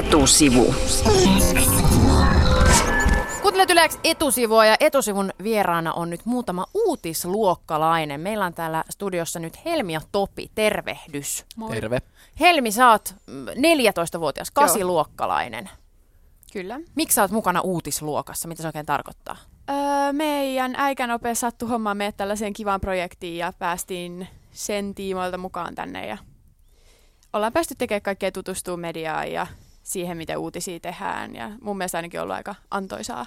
etusivu. Kuuntelet Yleäks etusivua ja etusivun vieraana on nyt muutama uutisluokkalainen. Meillä on täällä studiossa nyt Helmi ja Topi. Tervehdys. Moi. Terve. Helmi, sä oot 14-vuotias kasiluokkalainen. Kyllä. Miksi sä oot mukana uutisluokassa? Mitä se oikein tarkoittaa? Öö, meidän äikänope sattui hommaan meidät tällaiseen kivaan projektiin ja päästiin sen tiimoilta mukaan tänne. Ja ollaan päästy tekemään kaikkea tutustua mediaan ja siihen, miten uutisia tehdään. Ja mun mielestä ainakin ollut aika antoisaa.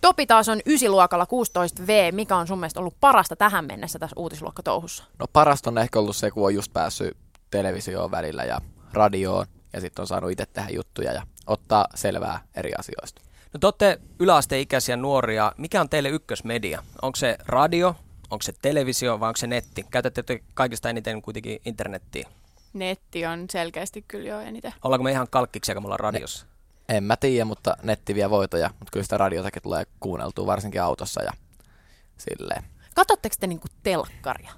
Topi taas on ysiluokalla 16V. Mikä on sun mielestä ollut parasta tähän mennessä tässä uutisluokkatouhussa? No parasta on ehkä ollut se, kun on just päässyt televisioon välillä ja radioon ja sitten on saanut itse tehdä juttuja ja ottaa selvää eri asioista. No te olette yläasteikäisiä nuoria. Mikä on teille ykkösmedia? Onko se radio, onko se televisio vai onko se netti? Käytätte te kaikista eniten kuitenkin internettiä? Netti on selkeästi kyllä jo eniten. Ollaanko me ihan kalkkiksi, kun me ollaan radiossa? Ne, en mä tiedä, mutta netti vie voitoja, mutta kyllä sitä radiotakin tulee kuunneltua, varsinkin autossa ja silleen. Katotteko te niinku telkkaria?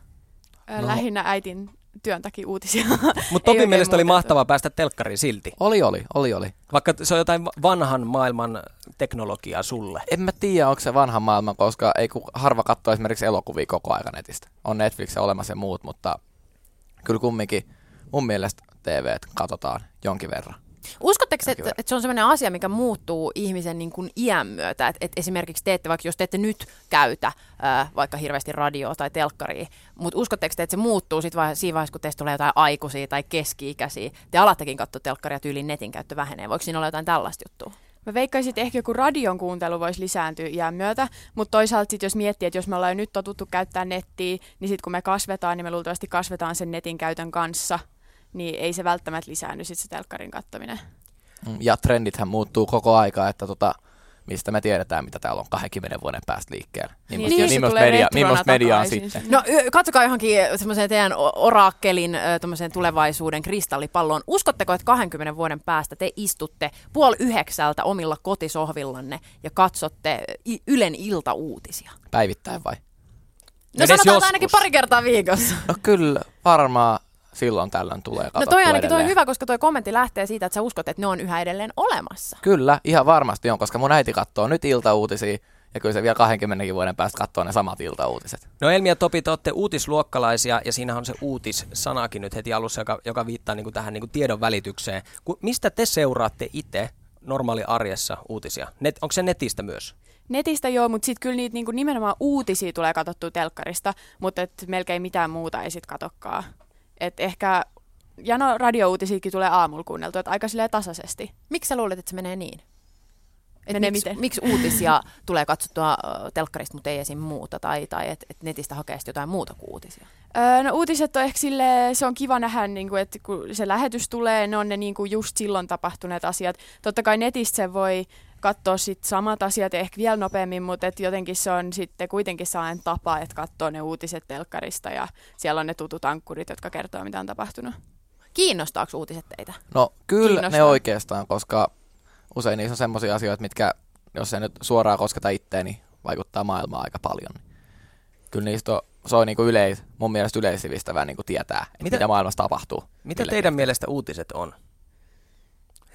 No. Lähinnä äitin työn takia uutisia. Mutta Topin mielestä oli mahtavaa päästä telkkariin silti. Oli, oli, oli, oli. Vaikka se on jotain vanhan maailman teknologiaa sulle. En mä tiedä, onko se vanhan maailman, koska ei kun harva katsoo esimerkiksi elokuvia koko ajan netistä. On Netflix olemassa ja muut, mutta kyllä kumminkin mun mielestä TV katsotaan jonkin verran. Uskotteko, että, että se on sellainen asia, mikä muuttuu ihmisen niin kuin iän myötä? Että, että esimerkiksi teette, vaikka jos te ette nyt käytä ää, vaikka hirveästi radioa tai telkkaria, mutta uskotteko te, että se muuttuu sit vai, siinä vaiheessa, kun teistä tulee jotain aikuisia tai keski-ikäisiä? Te alattekin katsoa telkkaria tyyliin netin käyttö vähenee. Voiko siinä olla jotain tällaista juttua? Mä veikkaisin, että ehkä joku radion kuuntelu voisi lisääntyä iän myötä, mutta toisaalta sit jos miettii, että jos me ollaan jo nyt totuttu käyttää nettiä, niin sitten kun me kasvetaan, niin me luultavasti kasvetaan sen netin käytön kanssa – niin ei se välttämättä lisäänny sitten se telkkarin kattominen. Mm, ja trendithän muuttuu koko aika, että tota, mistä me tiedetään, mitä täällä on 20 vuoden päästä liikkeellä. Niin, niin, niin media, media on sitten? No katsokaa johonkin semmoiseen teidän oraakkelin tulevaisuuden kristallipalloon. Uskotteko, että 20 vuoden päästä te istutte puoli yhdeksältä omilla kotisohvillanne ja katsotte Ylen iltauutisia? Päivittäin vai? No Edes sanotaan joskus. ainakin pari kertaa viikossa. No kyllä, varmaan silloin tällöin tulee No toi ainakin toi on hyvä, koska toi kommentti lähtee siitä, että sä uskot, että ne on yhä edelleen olemassa. Kyllä, ihan varmasti on, koska mun äiti katsoo nyt iltauutisia ja kyllä se vielä 20 vuoden päästä katsoo ne samat iltauutiset. No Elmi ja Topi, te olette uutisluokkalaisia ja siinä on se uutissanakin nyt heti alussa, joka, joka viittaa niin kuin tähän niin kuin tiedon välitykseen. Ku, mistä te seuraatte itse normaali arjessa uutisia? Net, onko se netistä myös? Netistä joo, mutta sitten kyllä niitä niinku nimenomaan uutisia tulee katsottua telkkarista, mutta et melkein mitään muuta ei sitten katokkaa. Et ehkä, ja no radio-uutisiakin tulee aamulla kuunneltu, että aika silleen tasaisesti. Miksi sä luulet, että se menee niin? Et menee miksi, miten? miksi uutisia tulee katsottua telkkarista, mutta ei esim. muuta, tai, tai että et netistä hakee jotain muuta kuin uutisia? Öö, no uutiset on ehkä sille, se on kiva nähdä, niin kuin, että kun se lähetys tulee, ne on ne niin kuin just silloin tapahtuneet asiat. Totta kai netistä se voi katsoa sit samat asiat ehkä vielä nopeammin, mutta et jotenkin se on sitten kuitenkin sellainen tapa, että katsoo ne uutiset telkkarista ja siellä on ne tutut ankkurit, jotka kertoo, mitä on tapahtunut. Kiinnostaako uutiset teitä? No kyllä Kiinnostaa. ne oikeastaan, koska usein niissä on sellaisia asioita, mitkä, jos ei nyt suoraan kosketa itteeni, niin vaikuttaa maailmaan aika paljon. Kyllä niistä on, se on niin kuin yleis, mun mielestä yleissivistävää niin kuin tietää, mitä, mitä maailmassa tapahtuu. Mitä teidän mielestä uutiset on?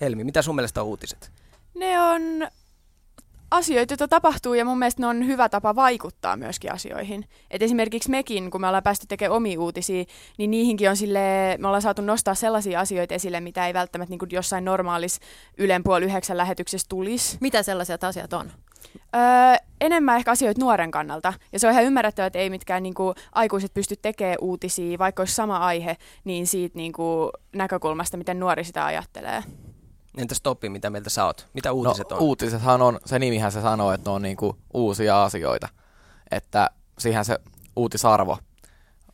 Helmi, mitä sun mielestä on uutiset? Ne on asioita, joita tapahtuu ja mun mielestä ne on hyvä tapa vaikuttaa myöskin asioihin. Et esimerkiksi mekin, kun me ollaan päästy tekemään omia uutisia, niin niihinkin on sille, me ollaan saatu nostaa sellaisia asioita esille, mitä ei välttämättä niin jossain normaalis Ylen puoli yhdeksän lähetyksessä tulisi. Mitä sellaisia asiat on? Öö, enemmän ehkä asioita nuoren kannalta. Ja se on ihan ymmärrettävää, että ei mitkään niin kuin, aikuiset pysty tekemään uutisia, vaikka olisi sama aihe, niin siitä niin kuin, näkökulmasta, miten nuori sitä ajattelee. Entäs Toppi, mitä mieltä sä oot? Mitä no, uutiset no, on? Uutisethan on, se nimihän se sanoo, että ne on niinku uusia asioita. Että siihen se uutisarvo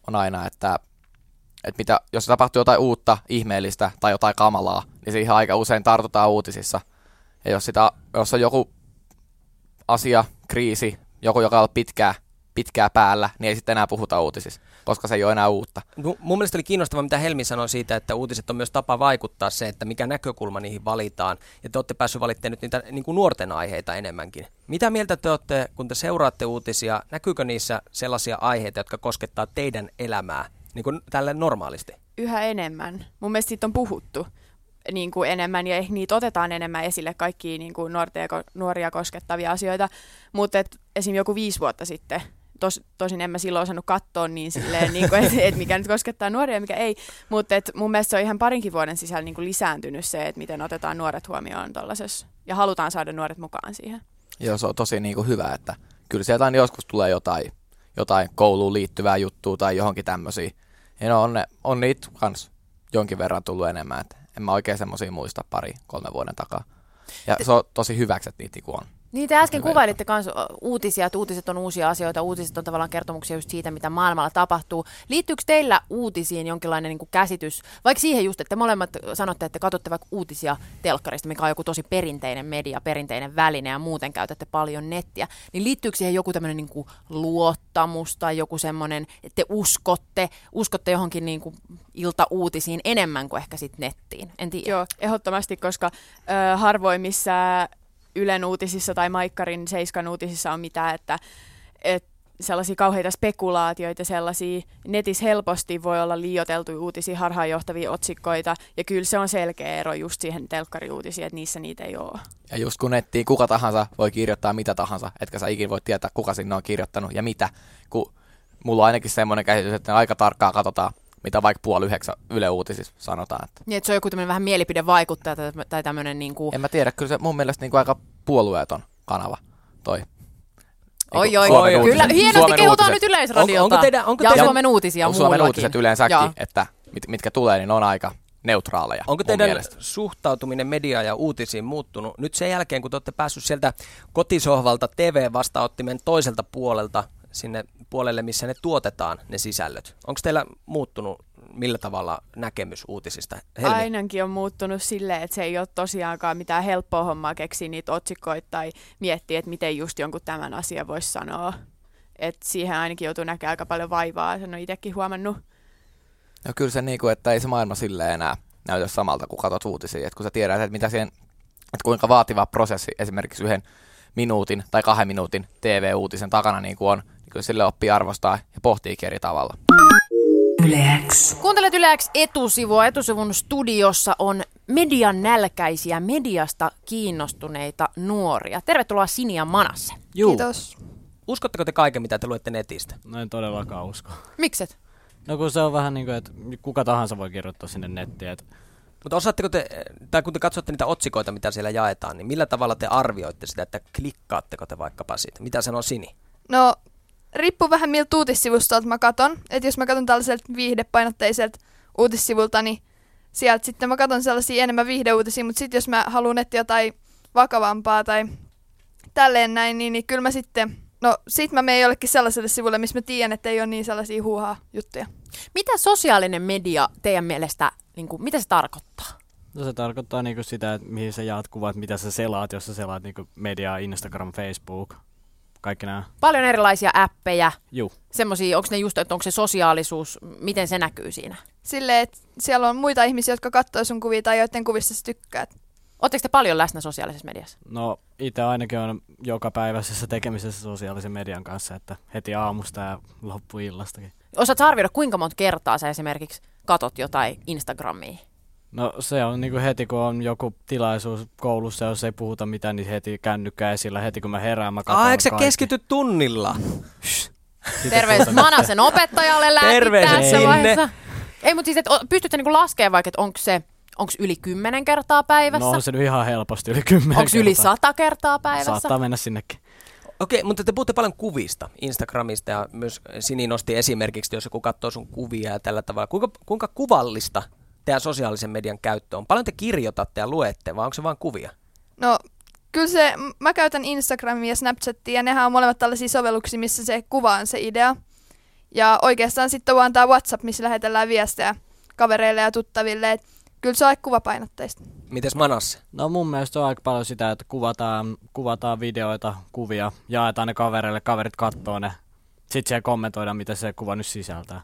on aina, että, että mitä, jos tapahtuu jotain uutta, ihmeellistä tai jotain kamalaa, niin siihen aika usein tartutaan uutisissa. Ja jos, sitä, jos on joku asia, kriisi, joku, joka on pitkää, pitkää päällä, niin ei sitten enää puhuta uutisissa, koska se ei ole enää uutta. Mun mielestä oli kiinnostavaa, mitä Helmi sanoi siitä, että uutiset on myös tapa vaikuttaa se, että mikä näkökulma niihin valitaan. Ja te olette päässeet valittamaan nyt niitä niin kuin nuorten aiheita enemmänkin. Mitä mieltä te olette, kun te seuraatte uutisia, näkyykö niissä sellaisia aiheita, jotka koskettaa teidän elämää niin kuin tälle normaalisti? Yhä enemmän. Mun mielestä siitä on puhuttu niin kuin enemmän ja ehkä niitä otetaan enemmän esille kaikkia niin kuin nuortia, nuoria koskettavia asioita. Mutta esim. joku viisi vuotta sitten tos, tosin en mä silloin osannut katsoa niin silleen, niin kuin, että et mikä nyt koskettaa nuoria ja mikä ei. Mutta mun mielestä se on ihan parinkin vuoden sisällä niin kuin lisääntynyt se, että miten otetaan nuoret huomioon tuollaisessa ja halutaan saada nuoret mukaan siihen. Joo, se on tosi niin kuin hyvä, että kyllä sieltä aina joskus tulee jotain, jotain kouluun liittyvää juttua tai johonkin tämmöisiä. Ja no, on, ne, on niitä kans jonkin verran tullut enemmän, että en mä oikein semmoisia muista pari, kolme vuoden takaa. Ja se on tosi hyväksi, että niitä on. Niin te äsken kuvailitte myös uutisia, että uutiset on uusia asioita, uutiset on tavallaan kertomuksia just siitä, mitä maailmalla tapahtuu. Liittyykö teillä uutisiin jonkinlainen niin kuin käsitys, vaikka siihen just, että te molemmat sanotte, että katsotte vaikka uutisia telkkarista, mikä on joku tosi perinteinen media, perinteinen väline ja muuten käytätte paljon nettiä, niin liittyykö siihen joku tämmöinen niin kuin luottamus tai joku semmoinen, että te uskotte, uskotte johonkin niin kuin ilta-uutisiin enemmän kuin ehkä sitten nettiin? En tiedä. Joo, ehdottomasti, koska ö, harvoin missä Ylen uutisissa tai Maikkarin Seiskan uutisissa on mitään, että, että sellaisia kauheita spekulaatioita, sellaisia netissä helposti voi olla liioteltuja uutisia, harhaanjohtavia otsikoita, ja kyllä se on selkeä ero just siihen telkkariuutisiin, että niissä niitä ei ole. Ja just kun nettiin kuka tahansa voi kirjoittaa mitä tahansa, etkä sä ikin voi tietää, kuka sinne on kirjoittanut ja mitä, kun mulla on ainakin semmoinen käsitys, että aika tarkkaa katsotaan, mitä vaikka puoli yhdeksän Yle Uutisissa sanotaan. Että. Niin, että se on joku tämmöinen vähän mielipidevaikuttaja tai, tai tämmöinen niin kuin... En mä tiedä, kyllä se mun mielestä niin kuin aika puolueeton kanava toi. Niin oi, oi, oi. Kyllä, hienosti Suomen kehutaan nyt Yleisradiota. Onko, onko teidän, onko ja teidän, Suomen uutisia on Suomen uutiset yleensäkin, Joo. että mit, mitkä tulee, niin on aika neutraaleja. Onko teidän mielestä. suhtautuminen mediaan ja uutisiin muuttunut nyt sen jälkeen, kun te olette päässyt sieltä kotisohvalta TV-vastaanottimen toiselta puolelta sinne puolelle, missä ne tuotetaan, ne sisällöt. Onko teillä muuttunut millä tavalla näkemys uutisista? Helmi? Ainakin on muuttunut silleen, että se ei ole tosiaankaan mitään helppoa hommaa keksiä niitä otsikoita tai miettiä, että miten just jonkun tämän asian voisi sanoa. Et siihen ainakin joutuu näkemään aika paljon vaivaa, sen on itsekin huomannut. No kyllä se niin kuin, että ei se maailma sille enää näytä samalta, kun katsot uutisia. Et kun sä tiedät, että, mitä siihen, että kuinka vaativa prosessi esimerkiksi yhden minuutin tai kahden minuutin TV-uutisen takana niin kuin on, kyllä sille oppii arvostaa ja pohtii eri tavalla. Yleäks. Kuuntelet Yleäks etusivua. Etusivun studiossa on median nälkäisiä, mediasta kiinnostuneita nuoria. Tervetuloa Sinia Manasse. Juu. Kiitos. Uskotteko te kaiken, mitä te luette netistä? No en todellakaan usko. Mikset? No kun se on vähän niin kuin, että kuka tahansa voi kirjoittaa sinne nettiin. Että... Mutta osaatteko te, tai kun te katsotte niitä otsikoita, mitä siellä jaetaan, niin millä tavalla te arvioitte sitä, että klikkaatteko te vaikkapa siitä? Mitä sanoo Sini? No riippuu vähän miltä uutissivustolta mä katon. Että jos mä katon tällaiselta viihdepainotteiselta uutissivulta, niin sieltä sitten mä katon sellaisia enemmän viihdeuutisia, mutta sitten jos mä haluan etsiä jotain vakavampaa tai tälleen näin, niin, niin kyllä mä sitten, no sit mä menen jollekin sellaiselle sivulle, missä mä tiedän, että ei ole niin sellaisia huuhaa juttuja. Mitä sosiaalinen media teidän mielestä, niin kuin, mitä se tarkoittaa? No se tarkoittaa niin kuin sitä, että mihin sä jaat kuvat, mitä sä selaat, jos sä selaat niin mediaa, Instagram, Facebook, kaikki nämä. Paljon erilaisia appeja. Juu. Semmoisia, onko ne just, että onko se sosiaalisuus, miten se näkyy siinä? Silleen, että siellä on muita ihmisiä, jotka katsoo sun kuvia tai joiden kuvissa sä tykkäät. Oletteko te paljon läsnä sosiaalisessa mediassa? No itse ainakin on joka päiväisessä tekemisessä sosiaalisen median kanssa, että heti aamusta ja loppuillastakin. Osaat arvioida, kuinka monta kertaa sä esimerkiksi katot jotain Instagramia? No se on niin kuin heti, kun on joku tilaisuus koulussa, jos ei puhuta mitään, niin heti kännykkä esillä. Heti kun mä herään, mä katson eikö sä keskity tunnilla? Terveys Manasen opettajalle lähti tässä vaiheessa. Ei, mutta siis, että pystytkö niinku laskemaan vaikka, että onko se Onko yli kymmenen kertaa päivässä? No on se nyt ihan helposti yli kymmenen Onko yli sata kertaa päivässä? Saattaa mennä sinnekin. Okei, mutta te puhutte paljon kuvista Instagramista ja myös Sini nosti esimerkiksi, jos joku katsoo sun kuvia ja tällä tavalla. Kuinka, kuinka kuvallista teidän sosiaalisen median käyttö on? Paljon te kirjoitatte ja luette, vai onko se vain kuvia? No, kyllä se, mä käytän Instagramia ja Snapchatia, ja nehän on molemmat tällaisia sovelluksia, missä se kuva on se idea. Ja oikeastaan sitten vaan tämä WhatsApp, missä lähetellään viestejä kavereille ja tuttaville, että kyllä se on aika kuvapainotteista. Mites Manasse? No mun mielestä on aika paljon sitä, että kuvataan, kuvataan videoita, kuvia, jaetaan ne kavereille, kaverit katsoo ne. Sitten siellä kommentoidaan, mitä se kuva nyt sisältää.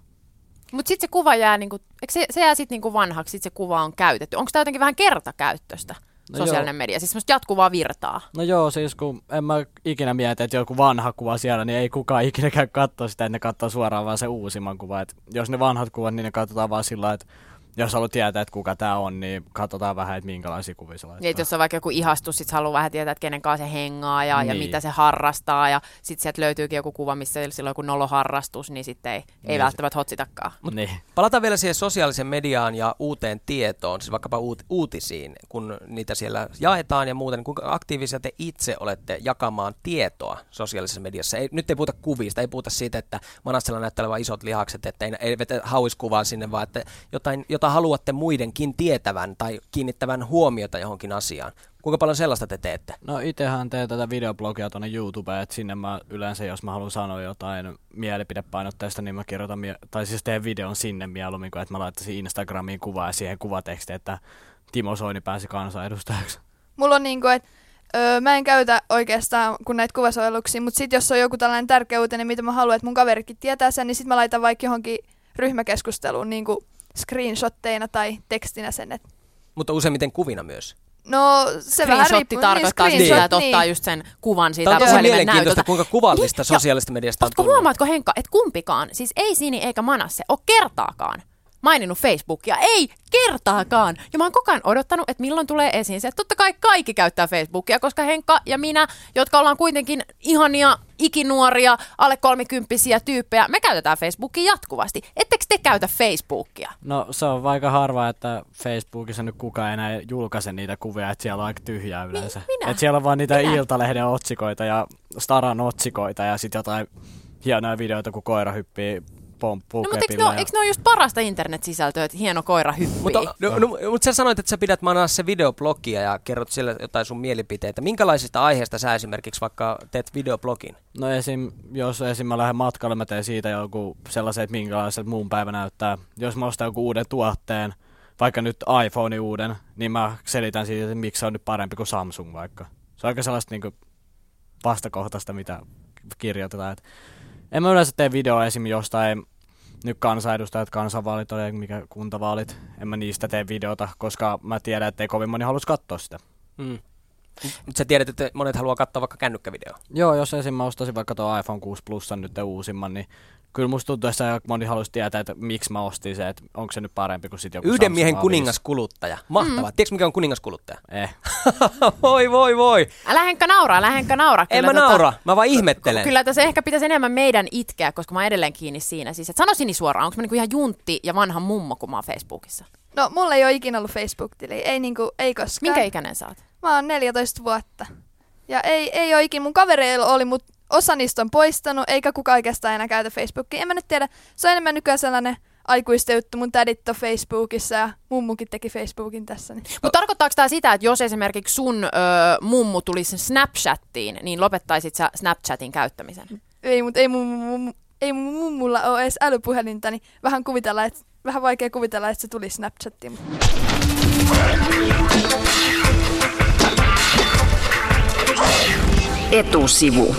Mutta sitten se kuva jää, niinku, se, se jää sitten niinku vanhaksi, sitten se kuva on käytetty. Onko tämä jotenkin vähän kertakäyttöistä? No sosiaalinen joo. media, siis semmoista jatkuvaa virtaa. No joo, siis kun en mä ikinä mieti, että joku vanha kuva siellä, niin ei kukaan ikinä käy katsoa sitä, että ne katsoo suoraan vaan se uusimman kuva. Et jos ne vanhat kuvat, niin ne katsotaan vaan sillä että jos haluat tietää, että kuka tämä on, niin katsotaan vähän, että minkälaisia kuvia se laittaa. Niin, jos on vaikka joku ihastus, sit haluaa vähän tietää, että kenen kanssa se hengaa ja, niin. ja Niin. mitä se harrastaa. Ja sitten sieltä löytyykin joku kuva, missä sillä on joku noloharrastus, niin sitten ei, ei Niin. välttämättä hotsitakaan. niin. Palataan vielä siihen sosiaalisen mediaan ja uuteen tietoon, siis vaikkapa uut, uutisiin, kun niitä siellä jaetaan ja muuten. Kuinka aktiivisia te itse olette jakamaan tietoa sosiaalisessa mediassa? Ei, nyt ei puhuta kuvista, ei puhuta siitä, että Manassella näyttää olevan isot lihakset, että ei, ei vetä hauiskuvaa sinne, vaan että jotain, jota haluatte muidenkin tietävän tai kiinnittävän huomiota johonkin asiaan. Kuinka paljon sellaista te teette? No itsehän teen tätä videoblogia tuonne YouTubeen, että sinne mä yleensä, jos mä haluan sanoa jotain mielipidepainotteista, niin mä kirjoitan, mie- tai siis teen videon sinne mieluummin, kuin että mä laittaisin Instagramiin kuvaa ja siihen kuvateksti, että Timo Soini pääsi kansanedustajaksi. Mulla on niinku, että öö, mä en käytä oikeastaan kun näitä kuvasovelluksia, mutta sitten jos on joku tällainen tärkeä uutinen, mitä mä haluan, että mun kaveritkin tietää sen, niin sitten mä laitan vaikka johonkin ryhmäkeskusteluun niinku screenshotteina tai tekstinä sen. Et, Mutta useimmiten kuvina myös. no se vähän Screenshotti riippuu. tarkoittaa niin, niin, sitä, että ottaa niin. just sen kuvan siitä Tämä on tosi mielenkiintoista, näytöltä. kuinka kuvallista Niin, sosiaalista mediasta on tullut. huomaatko Henkka, että kumpikaan, siis ei Sini eikä Manasse, ole kertaakaan maininnut Facebookia. Ei kertaakaan. Ja mä oon koko ajan odottanut, että milloin tulee esiin se, että totta kai kaikki käyttää Facebookia, koska Henkka ja minä, jotka ollaan kuitenkin ihania, ikinuoria, alle kolmikymppisiä tyyppejä, me käytetään Facebookia jatkuvasti. Ettekö te käytä Facebookia? No se on aika harva, että Facebookissa nyt kukaan enää julkaise niitä kuvia, että siellä on aika tyhjää yleensä. minä. Et siellä on vaan niitä Minä. Iltalehden otsikoita ja Staran otsikoita ja sitten jotain hienoja videoita, kun koira hyppii pomppuu No mutta eikö ne, eikö ne ole just parasta internet-sisältöä, että hieno koira hyppii? Mutta no, no, mut sä sanoit, että sä pidät Manassa videoblogia ja kerrot siellä jotain sun mielipiteitä. Minkälaisista aiheista sä esimerkiksi vaikka teet videoblogin? No esim, jos esim mä lähden matkalle, mä teen siitä joku sellaisen, että minkälaiset muun päivä näyttää. Jos mä ostan joku uuden tuotteen, vaikka nyt iPhone uuden, niin mä selitän siitä, että miksi se on nyt parempi kuin Samsung vaikka. Se on aika sellaista niinku vastakohtaista, mitä kirjoitetaan. Et en mä yleensä tee videoa esim. jostain nyt kansanedustajat, kansanvaalit tai mikä kuntavaalit. En mä niistä tee videota, koska mä tiedän, että ei kovin moni halus katsoa sitä. Mm. Mutta sä tiedät, että monet haluaa katsoa vaikka kännykkävideoa. Joo, jos esim. mä ostaisin vaikka tuo iPhone 6 Plusan nyt uusimman, niin kyllä musta tuntuu, että moni haluaisi tietää, että miksi mä ostin se, että onko se nyt parempi kuin sitten joku Yhden Samsung miehen A5. kuningaskuluttaja. Mahtavaa. Mm. Tiedätkö mikä on kuningaskuluttaja? Eh. voi voi voi. Älä Henkka nauraa, älä Henkka nauraa. En mä tota- naura, mä vaan ihmettelen. Kyllä tässä ehkä pitäisi enemmän meidän itkeä, koska mä oon edelleen kiinni siinä. Siis, että sanoisin suoraan, onko mä niinku ihan juntti ja vanha mummo, kun mä oon Facebookissa? No mulla ei ole ikinä ollut Facebook-tili, ei, niinku, ei koskaan. Minkä ikäinen sä oot? Mä oon 14 vuotta. Ja ei, ei ole ikinä, mun kavereilla oli, mutta osa niistä on poistanut, eikä kukaan oikeastaan enää käytä Facebookia. En mä nyt tiedä, se on enemmän nykyään sellainen aikuisten juttu. Mun tädit on Facebookissa ja mummukin teki Facebookin tässä. Niin. Mutta tarkoittaako tämä sitä, että jos esimerkiksi sun ö, mummu tulisi Snapchattiin, niin lopettaisit sä Snapchatin käyttämisen? Ei, mutta ei mun, mun, ei mun mummulla ole edes älypuhelinta, niin vähän, kuvitella, että, vähän vaikea kuvitella, että se tuli Snapchattiin. Etusivu.